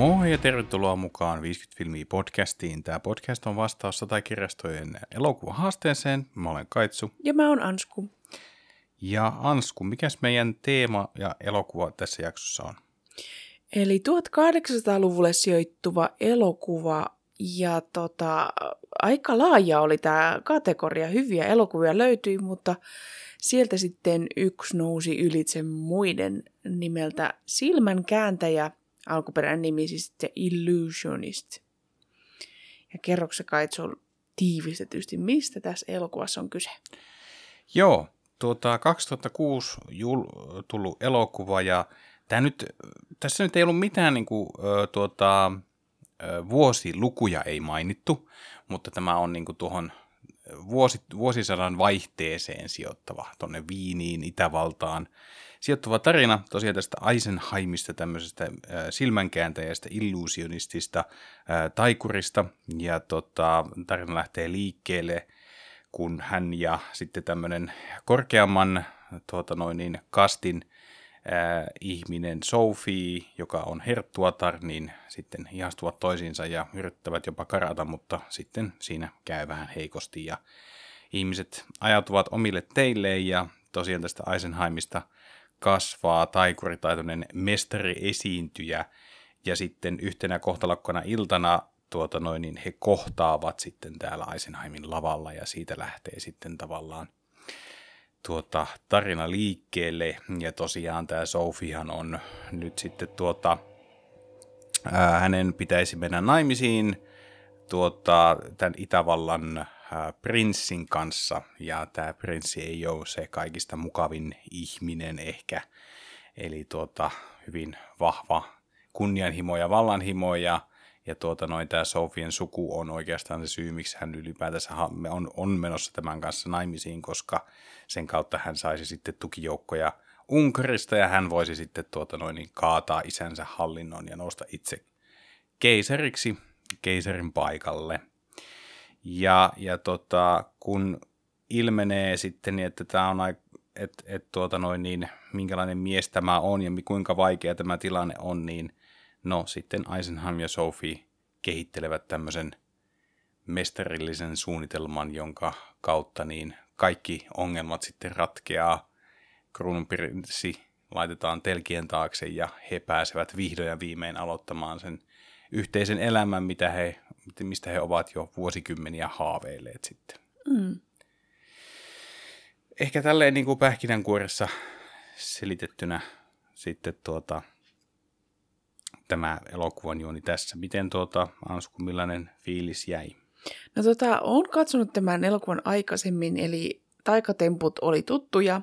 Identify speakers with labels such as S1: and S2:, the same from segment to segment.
S1: Moi ja tervetuloa mukaan 50 filmiä podcastiin. Tämä podcast on vastaus satakirjastojen elokuvahaasteeseen. Mä olen Kaitsu.
S2: Ja mä oon Ansku.
S1: Ja Ansku, mikäs meidän teema ja elokuva tässä jaksossa on?
S2: Eli 1800-luvulle sijoittuva elokuva ja tota, aika laaja oli tämä kategoria. Hyviä elokuvia löytyi, mutta sieltä sitten yksi nousi ylitse muiden nimeltä Silmän kääntäjä, alkuperäinen nimi siis The Illusionist. Ja kerroksä kai tiivistetysti, mistä tässä elokuvassa on kyse?
S1: Joo, tuota, 2006 jul- tullut elokuva ja tämä nyt, tässä nyt ei ollut mitään niin kuin, tuota, vuosilukuja ei mainittu, mutta tämä on niin kuin tuohon vuosi, vuosisadan vaihteeseen sijoittava, tuonne Viiniin, Itävaltaan sijoittuva tarina tosiaan tästä Eisenheimista, tämmöisestä silmänkääntäjästä, illusionistista, äh, taikurista, ja tota, tarina lähtee liikkeelle, kun hän ja sitten tämmöinen korkeamman tuota noin niin, kastin äh, ihminen Sophie, joka on herttuatar, niin sitten ihastuvat toisiinsa ja yrittävät jopa karata, mutta sitten siinä käy vähän heikosti. Ja ihmiset ajautuvat omille teilleen ja tosiaan tästä Eisenheimista kasvaa taikuritaitoinen mestari-esiintyjä ja sitten yhtenä kohtalokkona iltana tuota noin, niin he kohtaavat sitten täällä Eisenheimin lavalla ja siitä lähtee sitten tavallaan tuota, tarina liikkeelle. Ja tosiaan tämä Sofihan on nyt sitten tuota, ää, hänen pitäisi mennä naimisiin tuota, tämän Itävallan prinssin kanssa, ja tämä prinssi ei ole se kaikista mukavin ihminen ehkä, eli tuota, hyvin vahva kunnianhimo ja vallanhimo, ja, ja tuota, noin tämä Sofien suku on oikeastaan se syy, miksi hän ylipäätänsä on, on menossa tämän kanssa naimisiin, koska sen kautta hän saisi sitten tukijoukkoja Unkarista, ja hän voisi sitten tuota, noin, niin kaataa isänsä hallinnon ja nousta itse keisariksi, keisarin paikalle – ja, ja tota, kun ilmenee sitten, niin että tämä on että et, tuota noin niin, minkälainen mies tämä on ja kuinka vaikea tämä tilanne on, niin no sitten Eisenheim ja Sophie kehittelevät tämmöisen mestarillisen suunnitelman, jonka kautta niin kaikki ongelmat sitten ratkeaa. Kruununprinssi laitetaan telkien taakse ja he pääsevät vihdoin ja viimein aloittamaan sen yhteisen elämän, mitä he mistä he ovat jo vuosikymmeniä haaveilleet sitten. Mm. Ehkä tälleen niin kuin pähkinänkuoressa selitettynä sitten tuota, tämä elokuvan juoni tässä. Miten tuota, Ansku, millainen fiilis jäi?
S2: No tota, olen katsonut tämän elokuvan aikaisemmin, eli taikatemput oli tuttuja,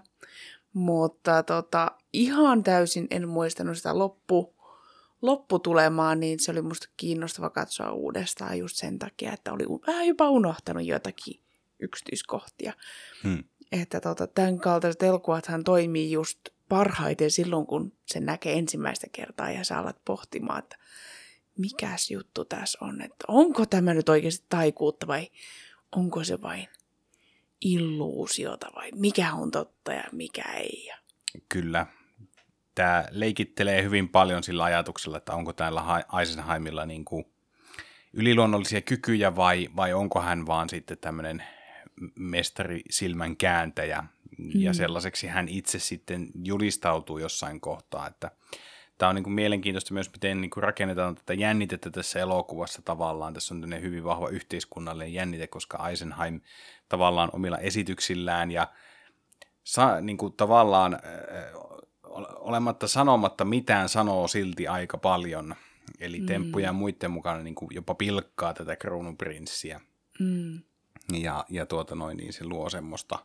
S2: mutta tota, ihan täysin en muistanut sitä loppu, lopputulemaan, niin se oli musta kiinnostava katsoa uudestaan just sen takia, että oli vähän jopa unohtanut jotakin yksityiskohtia. Hmm. Että tota, tämän kaltaiset elokuvathan toimii just parhaiten silloin, kun se näkee ensimmäistä kertaa ja sä alat pohtimaan, että mikäs juttu tässä on, että onko tämä nyt oikeasti taikuutta vai onko se vain illuusiota vai mikä on totta ja mikä ei.
S1: Kyllä, tämä leikittelee hyvin paljon sillä ajatuksella, että onko täällä Eisenheimilla niin kuin yliluonnollisia kykyjä vai, vai onko hän vaan sitten tämmöinen mestari silmän kääntäjä. Mm. Ja sellaiseksi hän itse sitten julistautuu jossain kohtaa, että tämä on niin kuin mielenkiintoista myös, miten niin kuin rakennetaan tätä jännitettä tässä elokuvassa tavallaan. Tässä on hyvin vahva yhteiskunnallinen jännite, koska Eisenheim tavallaan omilla esityksillään ja sa, niin kuin tavallaan olematta sanomatta mitään sanoo silti aika paljon. Eli mm. temppuja ja muiden mukana niin kuin jopa pilkkaa tätä kruununprinssiä. Mm. Ja, ja tuota noin, niin se luo semmoista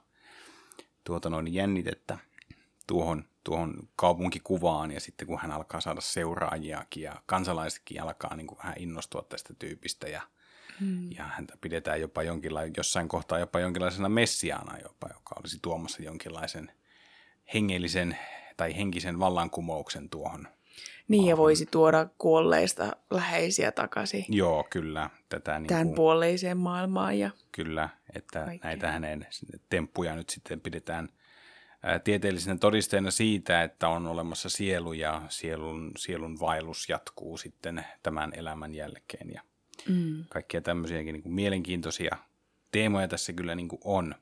S1: tuota noin, jännitettä tuohon, tuohon kaupunkikuvaan. Ja sitten kun hän alkaa saada seuraajiakin ja kansalaisetkin alkaa niin kuin vähän innostua tästä tyypistä ja Mm. Ja häntä pidetään jopa jonkinlaisen, jossain kohtaa jopa jonkinlaisena messiaana jopa, joka olisi tuomassa jonkinlaisen hengellisen tai henkisen vallankumouksen tuohon.
S2: Niin, ja voisi tuoda kuolleista läheisiä takaisin.
S1: Joo, kyllä. Tätä
S2: niin Tämän kuin, puoleiseen maailmaan. Ja
S1: kyllä, että kaikkea. näitä hänen temppuja nyt sitten pidetään ää, tieteellisenä todisteena siitä, että on olemassa sielu ja sielun, sielun vaellus jatkuu sitten tämän elämän jälkeen. Ja
S2: Mm.
S1: kaikkia tämmöisiäkin niin kuin mielenkiintoisia teemoja tässä kyllä niin kuin on.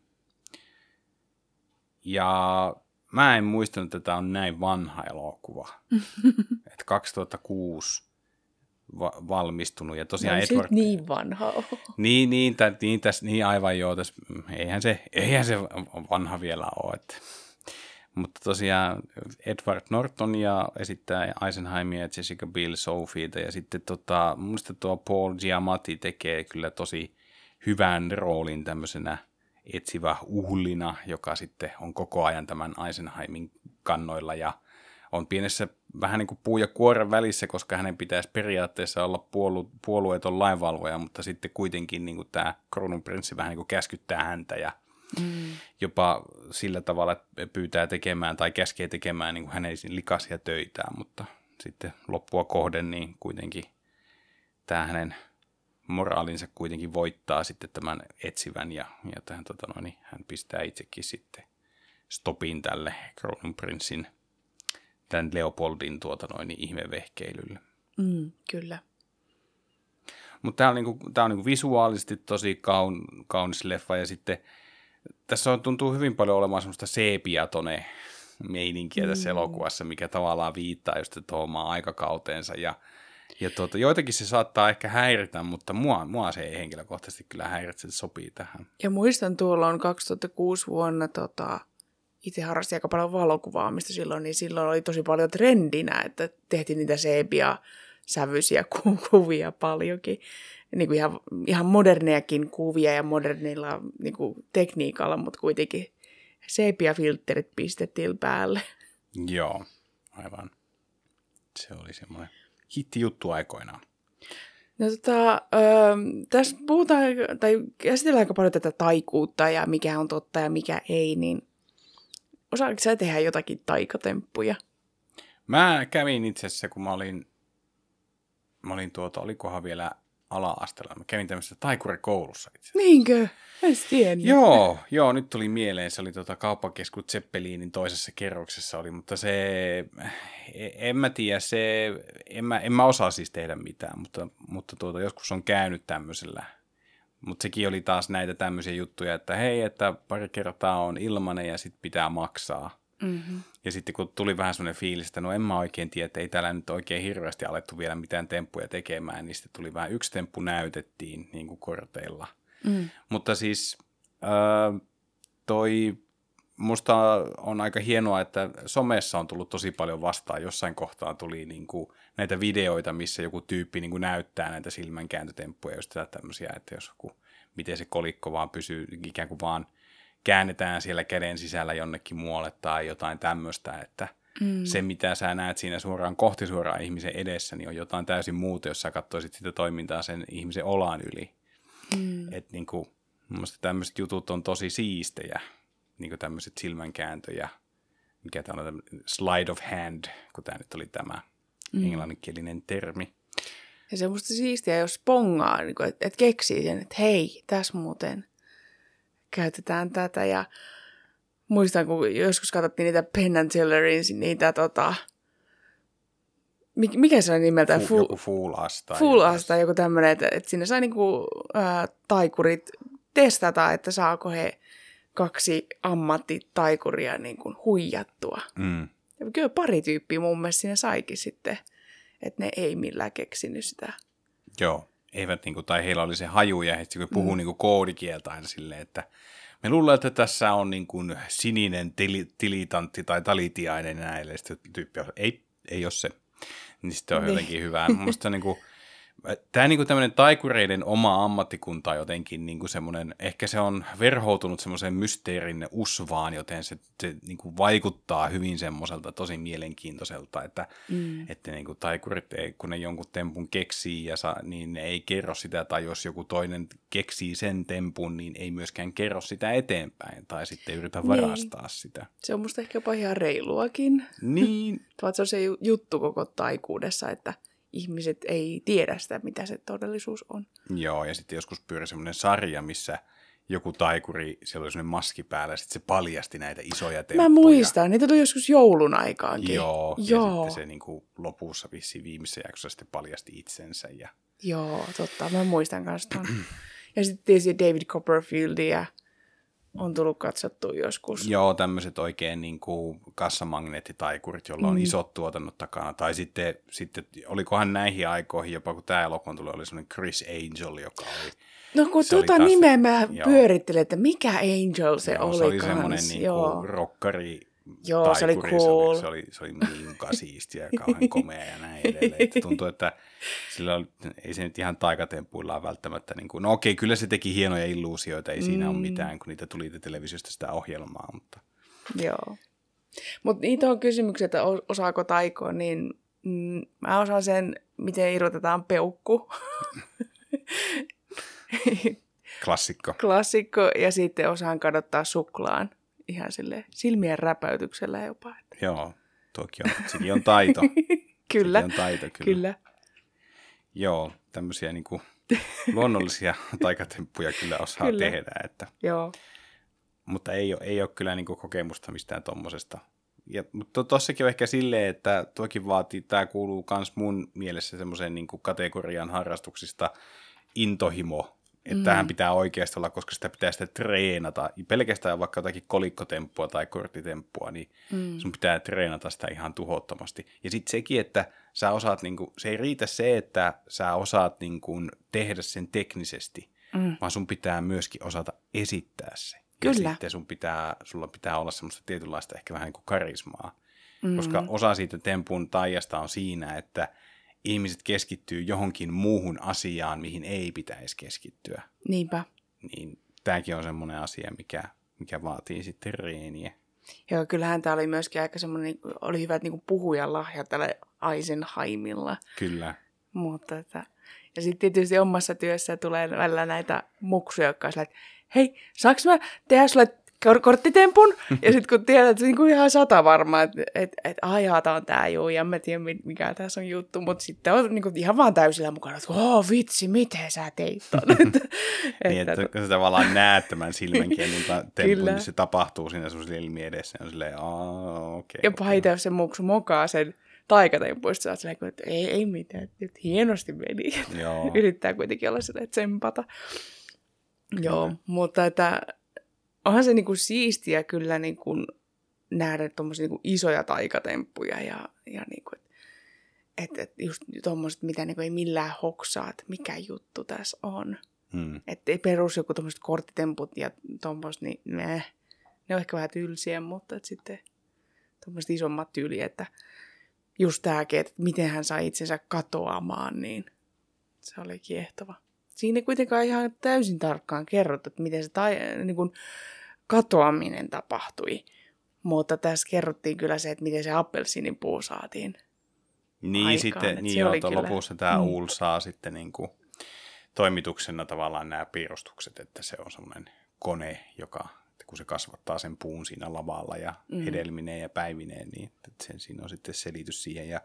S1: Ja mä en muistanut, että tämä on näin vanha elokuva. että 2006 va- valmistunut ja tosiaan
S2: Ei se
S1: Edward...
S2: niin vanha ole.
S1: Niin, niin, tä, niin, täs, niin aivan joo. Täs, eihän, se, eihän se vanha vielä ole. Että. Mutta tosiaan Edward Norton ja esittää Eisenheimia ja Jessica Biel Sophieta. Ja sitten tota, mun mielestä tuo Paul Giamatti tekee kyllä tosi hyvän roolin tämmöisenä etsivä uhlina, joka sitten on koko ajan tämän Eisenheimin kannoilla ja on pienessä vähän niin kuin puu ja kuoren välissä, koska hänen pitäisi periaatteessa olla puolu, puolueeton lainvalvoja, mutta sitten kuitenkin niin kuin tämä kruununprinssi vähän niin kuin käskyttää häntä ja
S2: Mm.
S1: jopa sillä tavalla että pyytää tekemään tai käskee tekemään niin kuin hänen likaisia töitään, mutta sitten loppua kohden niin kuitenkin tämä hänen moraalinsa kuitenkin voittaa sitten tämän etsivän ja, ja tähän, tota noin, niin hän pistää itsekin sitten stopin tälle kruununprinssin tämän Leopoldin tuota noin, niin ihmevehkeilylle.
S2: Mm, kyllä.
S1: Mutta tämä on, niinku, tää on niinku visuaalisesti tosi kaun, kaunis leffa ja sitten tässä on, tuntuu hyvin paljon olemaan semmoista seepiatone meininkiä tässä
S2: Mm.
S1: elokuvassa, mikä tavallaan viittaa just tuohon omaan aikakauteensa ja ja tuota, joitakin se saattaa ehkä häiritä, mutta mua, mua se ei henkilökohtaisesti kyllä häiritse, se sopii tähän.
S2: Ja muistan tuolla on 2006 vuonna tota, itse harrastin aika paljon valokuvaamista silloin, niin silloin oli tosi paljon trendinä, että tehtiin niitä seepia sävyisiä ku- kuvia paljonkin. Niin kuin ihan, ihan moderneakin kuvia ja modernilla niin kuin tekniikalla, mutta kuitenkin sepia-filterit pistettiin päälle.
S1: Joo, aivan. Se oli semmoinen hittijuttu aikoinaan.
S2: No tota, öö, tässä puhutaan, tai käsitellään aika paljon tätä taikuutta ja mikä on totta ja mikä ei, niin osaatko sä tehdä jotakin taikatemppuja?
S1: Mä kävin itse asiassa, kun mä olin, mä olin tuota, olikohan vielä ala-asteella, mä kävin tämmöisessä taikurikoulussa itse asiassa.
S2: Niinkö? En tiennyt.
S1: Joo, joo, nyt tuli mieleen, se oli tota kauppakeskus Zeppelinin toisessa kerroksessa oli, mutta se, en mä tiedä, se, en mä, en mä osaa siis tehdä mitään, mutta, mutta tuota, joskus on käynyt tämmöisellä, mutta sekin oli taas näitä tämmöisiä juttuja, että hei, että pari kertaa on ilmanen ja sitten pitää maksaa.
S2: Mm-hmm.
S1: Ja sitten kun tuli vähän semmoinen fiilis, että no en mä oikein tiedä, että ei täällä nyt oikein hirveästi alettu vielä mitään temppuja tekemään, niin sitten tuli vähän yksi temppu näytettiin niin kuin korteilla.
S2: Mm.
S1: Mutta siis äh, toi musta on aika hienoa, että somessa on tullut tosi paljon vastaan. Jossain kohtaa tuli niin kuin näitä videoita, missä joku tyyppi niin kuin näyttää näitä silmänkääntötemppuja, just tämmöisiä, että jos joku, miten se kolikko vaan pysyy, ikään kuin vaan käännetään siellä käden sisällä jonnekin muualle tai jotain tämmöistä, että
S2: Mm.
S1: se, mitä sä näet siinä suoraan kohti suoraan ihmisen edessä, niin on jotain täysin muuta, jos sä katsoisit sitä toimintaa sen ihmisen olaan yli.
S2: Mm.
S1: Että mun mielestä tämmöiset jutut on tosi siistejä, niinku tämmöiset silmänkääntöjä, mikä tämä on slide of hand, kun tämä nyt oli tämä
S2: Mm.
S1: englanninkielinen termi.
S2: Ja se on musta siistiä, jos pongaa, niin että et keksii sen, että hei, tässä muuten käytetään tätä. Ja muistan, kun joskus katsottiin niitä Penn and Tellerin, niitä tota, mik- mikä se on nimeltään?
S1: Fu, joku full as tai
S2: Full
S1: jotain.
S2: As tai joku tämmöinen, että, että sinne sai niinku, ää, taikurit testata, että saako he kaksi ammattitaikuria niin kuin huijattua.
S1: Mm.
S2: Ja kyllä pari tyyppiä mun mielestä siinä saikin sitten, että ne ei millään keksinyt sitä.
S1: Joo, eivät niinku, tai heillä oli se haju ja he sitten puhuu mm. niinku koodikieltä aina silleen, että me luulen, että tässä on niinku sininen tili, tilitantti tai talitiainen näille. Sitten tyyppi on, ei, ei ole se. Niin sitten on
S2: Niin.
S1: jotenkin hyvä. Musta niinku, tämä niinku tämmöinen taikureiden oma ammattikunta jotenkin niinku semmoinen, ehkä se on verhoutunut semmoiseen mysteerin usvaan, joten se, se niinku vaikuttaa hyvin semmoiselta tosi mielenkiintoiselta, että
S2: Mm.
S1: että niin kuin taikurit, ei, kun ne jonkun tempun keksii, ja sa, niin ne ei kerro sitä, tai jos joku toinen keksii sen tempun, niin ei myöskään kerro sitä eteenpäin, tai sitten yritä
S2: Niin.
S1: varastaa sitä.
S2: Se on musta ehkä jopa ihan reiluakin.
S1: Niin,
S2: se on se ju- juttu koko taikuudessa, että ihmiset ei tiedä sitä, mitä se todellisuus on.
S1: joo, ja sitten joskus pyöri semmoinen sarja, missä joku taikuri, siellä oli sellainen maski päällä, ja sitten se paljasti näitä isoja temppuja.
S2: Mä muistan, niitä tuli joskus joulun aikaankin.
S1: Joo,
S2: Joo.
S1: ja sitten se niin kuin lopussa vissiin viimeisessä jaksossa sitten paljasti itsensä. Ja...
S2: Joo, totta. Mä muistan kanssa ton. ja sitten tietysti David Copperfieldia on tullut katsottua joskus.
S1: Joo, tämmöiset oikein niin kuin kassamagneettitaikurit, joilla on mm. isot tuotannot takana. Tai sitten, sitten, olikohan näihin aikoihin, jopa kun tämä elokuva tuli, oli semmoinen Chris Angel, joka oli...
S2: No kun tuota nimeä mä
S1: joo.
S2: pyörittelin, että mikä Angel se
S1: joo,
S2: oli
S1: se oli semmoinen niin kuin rockari
S2: Joo, se oli cool.
S1: Se oli, se oli, se oli niin siistiä ja kauhean komea ja näin edelleen. Että tuntuu, että sillä oli, ei se nyt ihan taikatempuillaan välttämättä. Niin kuin, no okei, kyllä se teki hienoja illuusioita, ei siinä ole
S2: Mm.
S1: mitään, kun niitä tuli televisiosta sitä ohjelmaa. Mutta
S2: Joo. Mutta niitä on kysymyksiä, että osaako taikoa, niin mm, mä osaan sen, miten irrotetaan peukku.
S1: klassikko.
S2: Klassikko, ja sitten osaan kadottaa suklaan ihan sille silmien räpäytyksellä jopa.
S1: Joo, toki on. Sekin on taito.
S2: Kyllä,
S1: Sekin on taito, kyllä.
S2: kyllä.
S1: Joo, tämmöisiä niin kuin luonnollisia taikatemppuja kyllä osaa
S2: Kyllä.
S1: tehdä. Että,
S2: Joo.
S1: mutta ei ole, ei ole kyllä niin kuin kokemusta mistään tuommoisesta. Ja, mutta tossakin on ehkä silleen, että toki vaatii, tämä kuuluu myös mun mielessä semmoiseen niin kategorian harrastuksista intohimo, että mm. tähän pitää oikeasti olla, koska sitä pitää sitä treenata. Pelkästään vaikka jotakin kolikkotemppua tai korttitemppua, niin mm. sun pitää treenata sitä ihan tuhottomasti. Ja sitten sekin, että sä osaat, niin kuin, se ei riitä se, että sä osaat niin kuin, tehdä sen teknisesti, mm. vaan sun pitää myöskin osata esittää se. Ja
S2: Kyllä.
S1: sitten sun pitää, sulla pitää olla semmoista tietynlaista ehkä vähän niin kuin karismaa. Mm. Koska osa siitä tempun taijasta on siinä, että ihmiset keskittyy johonkin muuhun asiaan, mihin ei pitäisi keskittyä.
S2: Niinpä.
S1: Niin tämäkin on semmoinen asia, mikä, mikä vaatii sitten reeniä.
S2: Joo, kyllähän tämä oli myöskin aika semmoinen, oli hyvät niin puhujan lahja tällä Eisenheimilla.
S1: Kyllä.
S2: Mutta että, ja sitten tietysti omassa työssä tulee välillä näitä muksuja, jotka on sillä, että hei, saanko mä tehdä sulle kor- korttitempun? ja sitten kun tiedät, että se niinku ihan sata varma, että et, et, ajaa, tää on tää juu, ja mä tiedän mi- mikä tässä on juttu, mutta sitten on niinku ihan vaan täysillä mukana, että oh vitsi, miten sä teit ton? että,
S1: Niin, että kun sä tavallaan näet tämän silmänkielin tempun,
S2: Kyllä.
S1: niin se tapahtuu siinä sun silmien edessä. Ja on silleen, aah, okei.
S2: Ja
S1: okei.
S2: pahiten, jos se muksu mokaa sen taikatempuista, sä oot silleen, että ei, ei mitään, että hienosti meni.
S1: Joo.
S2: Yrittää kuitenkin olla että tsempata. Joo, mutta että onhan se niinku siistiä kyllä niinku nähdä tuommoisia niinku isoja taikatemppuja ja, ja niinku, että et, et just tuommoiset, mitä niinku ei millään hoksaa, että mikä juttu tässä on.
S1: Hmm.
S2: Että ei perus joku tuommoiset korttitemput ja tuommoiset, niin ne, ne on ehkä vähän tylsiä, mutta et sitten tuommoiset isommat tyyli, että just tämäkin, että miten hän sai itsensä katoamaan, niin se oli kiehtova. Siinä ei kuitenkaan ihan täysin tarkkaan kerrottu, että miten se tai, niin kuin katoaminen tapahtui. Mutta tässä kerrottiin kyllä se, että miten se appelsiinin puu saatiin.
S1: Niin
S2: aikaan,
S1: sitten,
S2: että
S1: niin joo,
S2: kyllä-
S1: lopussa tämä
S2: Mm.
S1: Uul saa sitten niin kuin toimituksena tavallaan nämä piirustukset, että se on semmoinen kone, joka että kun se kasvattaa sen puun siinä lavalla ja mm. hedelmineen ja päivineen, niin että sen, siinä on sitten selitys siihen. Ja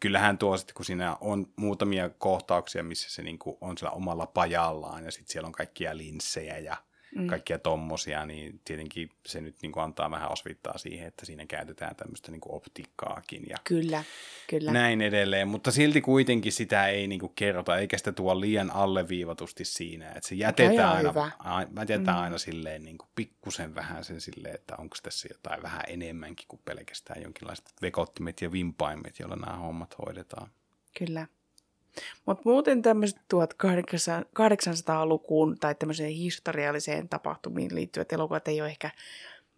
S1: kyllähän tuo sitten, kun siinä on muutamia kohtauksia, missä se niin kuin on sillä omalla pajallaan ja sitten siellä on kaikkia linssejä ja mm. kaikkia tommosia, niin tietenkin se nyt niin kuin antaa vähän osvittaa siihen, että siinä käytetään tämmöistä niin kuin optiikkaakin ja
S2: Kyllä, kyllä.
S1: näin edelleen, mutta silti kuitenkin sitä ei niinku kerrota, eikä sitä tuo liian alleviivatusti siinä, että se jätetään, aina,
S2: hyvä.
S1: a, jätetään mm. aina silleen niinku pikkusen vähän sen silleen, että onko tässä jotain vähän enemmänkin kuin pelkästään jonkinlaiset vekottimet ja vimpaimet, joilla nämä hommat hoidetaan.
S2: Kyllä. Mutta muuten tämmöiset 1800-lukuun tai tämmöiseen historialliseen tapahtumiin liittyvät elokuvat ei ole ehkä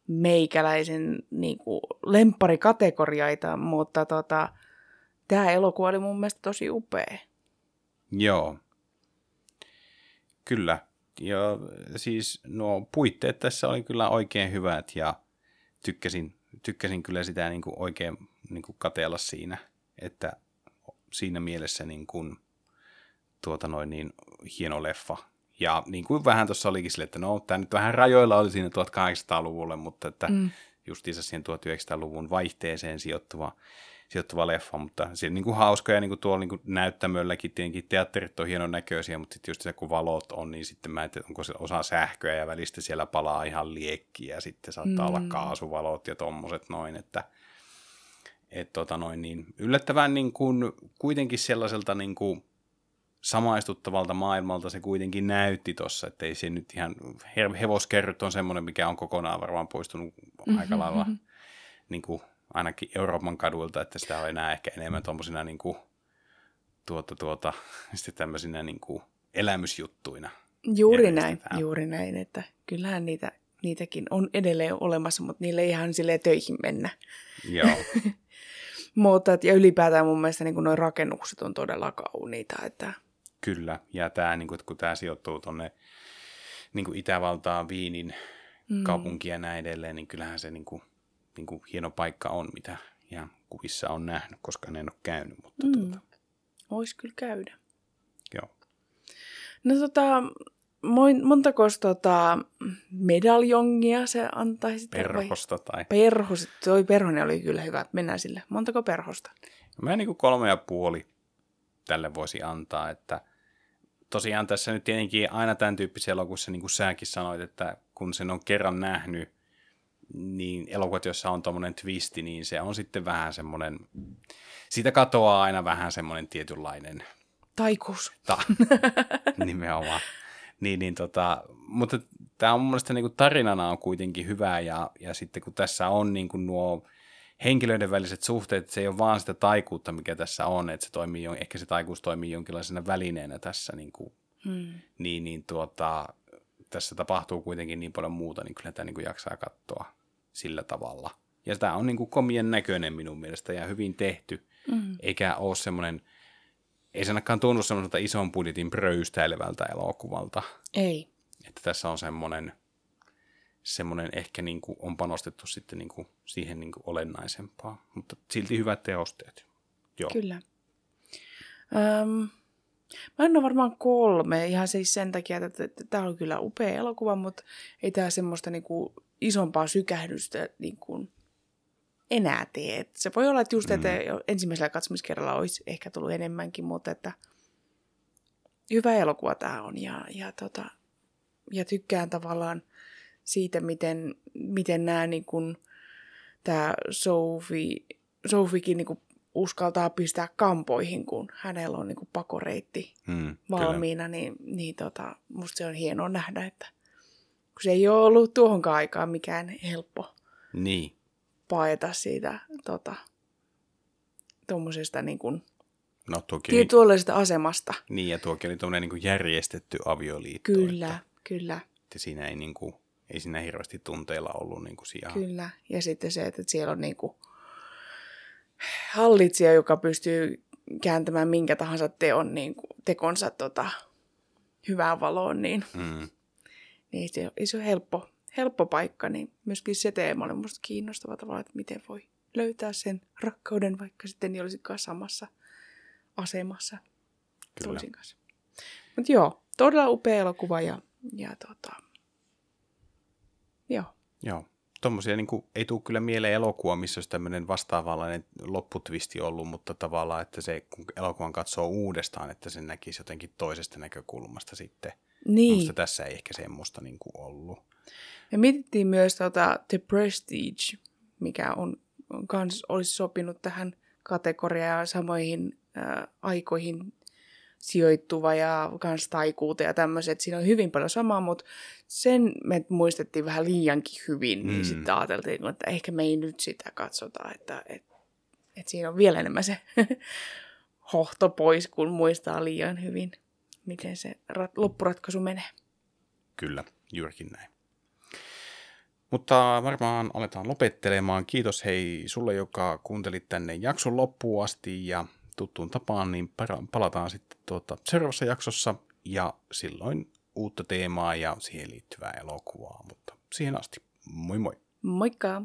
S2: meikäläisen niin kuin, lempparikategoriaita, mutta tota, tämä elokuva oli mun mielestä tosi upea.
S1: Joo, kyllä. Ja siis nuo puitteet tässä oli kyllä oikein hyvät ja tykkäsin, tykkäsin kyllä sitä niin kuin oikein niin kuin kateella siinä, että siinä mielessä niin kuin, tuota noin niin hieno leffa. Ja niin kuin vähän tuossa olikin sille, että no tämä nyt vähän rajoilla oli siinä 1800-luvulle, mutta että mm. justiinsa siihen 1900-luvun vaihteeseen sijoittuva, sijoittuva leffa, mutta se niin kuin hauska ja niin kuin tuolla niin kuin näyttämölläkin tietenkin teatterit on hienon näköisiä, mutta sitten just se kun valot on, niin sitten mä en tiedä, onko se osa sähköä ja välistä siellä palaa ihan liekkiä ja sitten saattaa mm. olla kaasuvalot ja tommoset noin, että et tota noin, niin yllättävän niin kuin, kuitenkin sellaiselta niin kuin, samaistuttavalta maailmalta se kuitenkin näytti tuossa, että ei se nyt ihan, hevoskerryt on semmoinen, mikä on kokonaan varmaan poistunut mm-hmm. aika lailla mm-hmm. niin kuin, ainakin Euroopan kaduilta, että sitä on enää ehkä enemmän tuommoisina niin kuin, tuota, tuota, sitten tämmöisinä niin kuin, elämysjuttuina.
S2: Juuri näin, juuri näin, että kyllähän niitä, niitäkin on edelleen olemassa, mutta niille ei ihan silleen töihin mennä.
S1: Joo.
S2: mutta ja ylipäätään mun mielestä niin noin rakennukset on todella kauniita, että
S1: Kyllä, ja tämä, niin kuin, kun tämä sijoittuu tuonne niin Itävaltaan, Viinin mm. kaupunkia ja näin edelleen, niin kyllähän se niin kuin, niin kuin hieno paikka on, mitä ihan kuvissa on nähnyt, koska en ole käynyt. Mutta mm. tuota...
S2: Voisi kyllä käydä.
S1: Joo.
S2: No tota, montako tota, medaljongia se antaisi?
S1: Perhosta tai...
S2: Perhos, toi perhonen oli kyllä hyvä, mennään sille. Montako perhosta?
S1: Mä niin kuin kolme ja puoli tälle voisi antaa, että tosiaan tässä nyt tietenkin aina tämän tyyppisiä elokuvissa, niin kuin säkin sanoit, että kun sen on kerran nähnyt, niin elokuvat, joissa on tuommoinen twisti, niin se on sitten vähän semmoinen, siitä katoaa aina vähän semmoinen tietynlainen...
S2: Taikuus.
S1: Ta, nimenomaan. Niin, niin tota, mutta tämä on mun mielestä niin kuin tarinana on kuitenkin hyvä ja, ja sitten kun tässä on niin kuin nuo henkilöiden väliset suhteet, se ei ole vaan sitä taikuutta, mikä tässä on, että se toimii, ehkä se taikuus toimii jonkinlaisena välineenä tässä, niin, kuin, hmm. niin, niin tuota, tässä tapahtuu kuitenkin niin paljon muuta, niin kyllä tämä niin kuin jaksaa katsoa sillä tavalla. Ja tämä on niin kuin komien näköinen minun mielestä ja hyvin tehty, hmm. eikä ole semmoinen, ei se ainakaan tunnu semmoiselta ison budjetin pröystäilevältä elokuvalta.
S2: Ei.
S1: Että tässä on semmoinen semmoinen ehkä niin kuin on panostettu sitten niin kuin siihen niin kuin olennaisempaa, mutta silti hyvät teosteet. Joo.
S2: Kyllä. Öm, mä annan varmaan kolme, ihan siis sen takia, että, tämä on kyllä upea elokuva, mutta ei tämä semmoista niin kuin isompaa sykähdystä niin kuin enää tee. Et se voi olla, että just, että mm. ensimmäisellä katsomiskerralla olisi ehkä tullut enemmänkin, mutta että hyvä elokuva tämä on ja, ja, tota, ja tykkään tavallaan siitä, miten, miten nämä niin kuin, tämä Sophie, Sophiekin niin uskaltaa pistää kampoihin, kun hänellä on niin pakoreitti hmm, valmiina, niin, niin tota, musta se on hienoa nähdä, että kun se ei ole ollut tuohonkaan aikaan mikään helppo
S1: niin.
S2: Paeta siitä tota, tuommoisesta niin kuin,
S1: no,
S2: tietynlaisesta asemasta.
S1: Niin, ja tuokin oli tuommoinen niin järjestetty avioliitto.
S2: Kyllä,
S1: että,
S2: kyllä.
S1: Että siinä ei niin kuin, ei siinä hirveästi tunteilla ollut niin kuin sijaa.
S2: Kyllä, ja sitten se, että siellä on niin kuin hallitsija, joka pystyy kääntämään minkä tahansa teon, niin kuin, tekonsa tota, hyvään valoon, niin, mm. niin se, ei se ole helppo, helppo paikka, niin myöskin se teema oli minusta kiinnostava tavalla, että miten voi löytää sen rakkauden, vaikka sitten ei olisikaan samassa asemassa Kyllä. toisin kanssa. Mutta joo, todella upea elokuva ja, ja tota, Joo.
S1: Joo. Tuommoisia niin ei tule kyllä mieleen elokuva, missä olisi tämmöinen vastaavanlainen lopputvisti ollut, mutta tavallaan, että se kun elokuvan katsoo uudestaan, että sen näkisi jotenkin toisesta näkökulmasta sitten.
S2: Niin.
S1: Mutta tässä ei ehkä semmoista niin kuin ollut.
S2: Me mietittiin myös tota The Prestige, mikä on, on kans, olisi sopinut tähän kategoriaan ja samoihin äh, aikoihin sijoittuva ja kans taikuuta ja tämmöiset. Siinä on hyvin paljon samaa, mutta sen me muistettiin vähän liiankin hyvin, niin mm. niin sitten ajateltiin, että ehkä me ei nyt sitä katsota, että, että, että siinä on vielä enemmän se hohto pois, kun muistaa liian hyvin, miten se rat- loppuratkaisu menee.
S1: Kyllä, juurikin näin. Mutta varmaan aletaan lopettelemaan. Kiitos hei sulle, joka kuuntelit tänne jakson loppuun asti ja tuttuun tapaan, niin palataan sitten tuota seuraavassa jaksossa ja silloin uutta teemaa ja siihen liittyvää elokuvaa, mutta siihen asti moi moi.
S2: Moikka!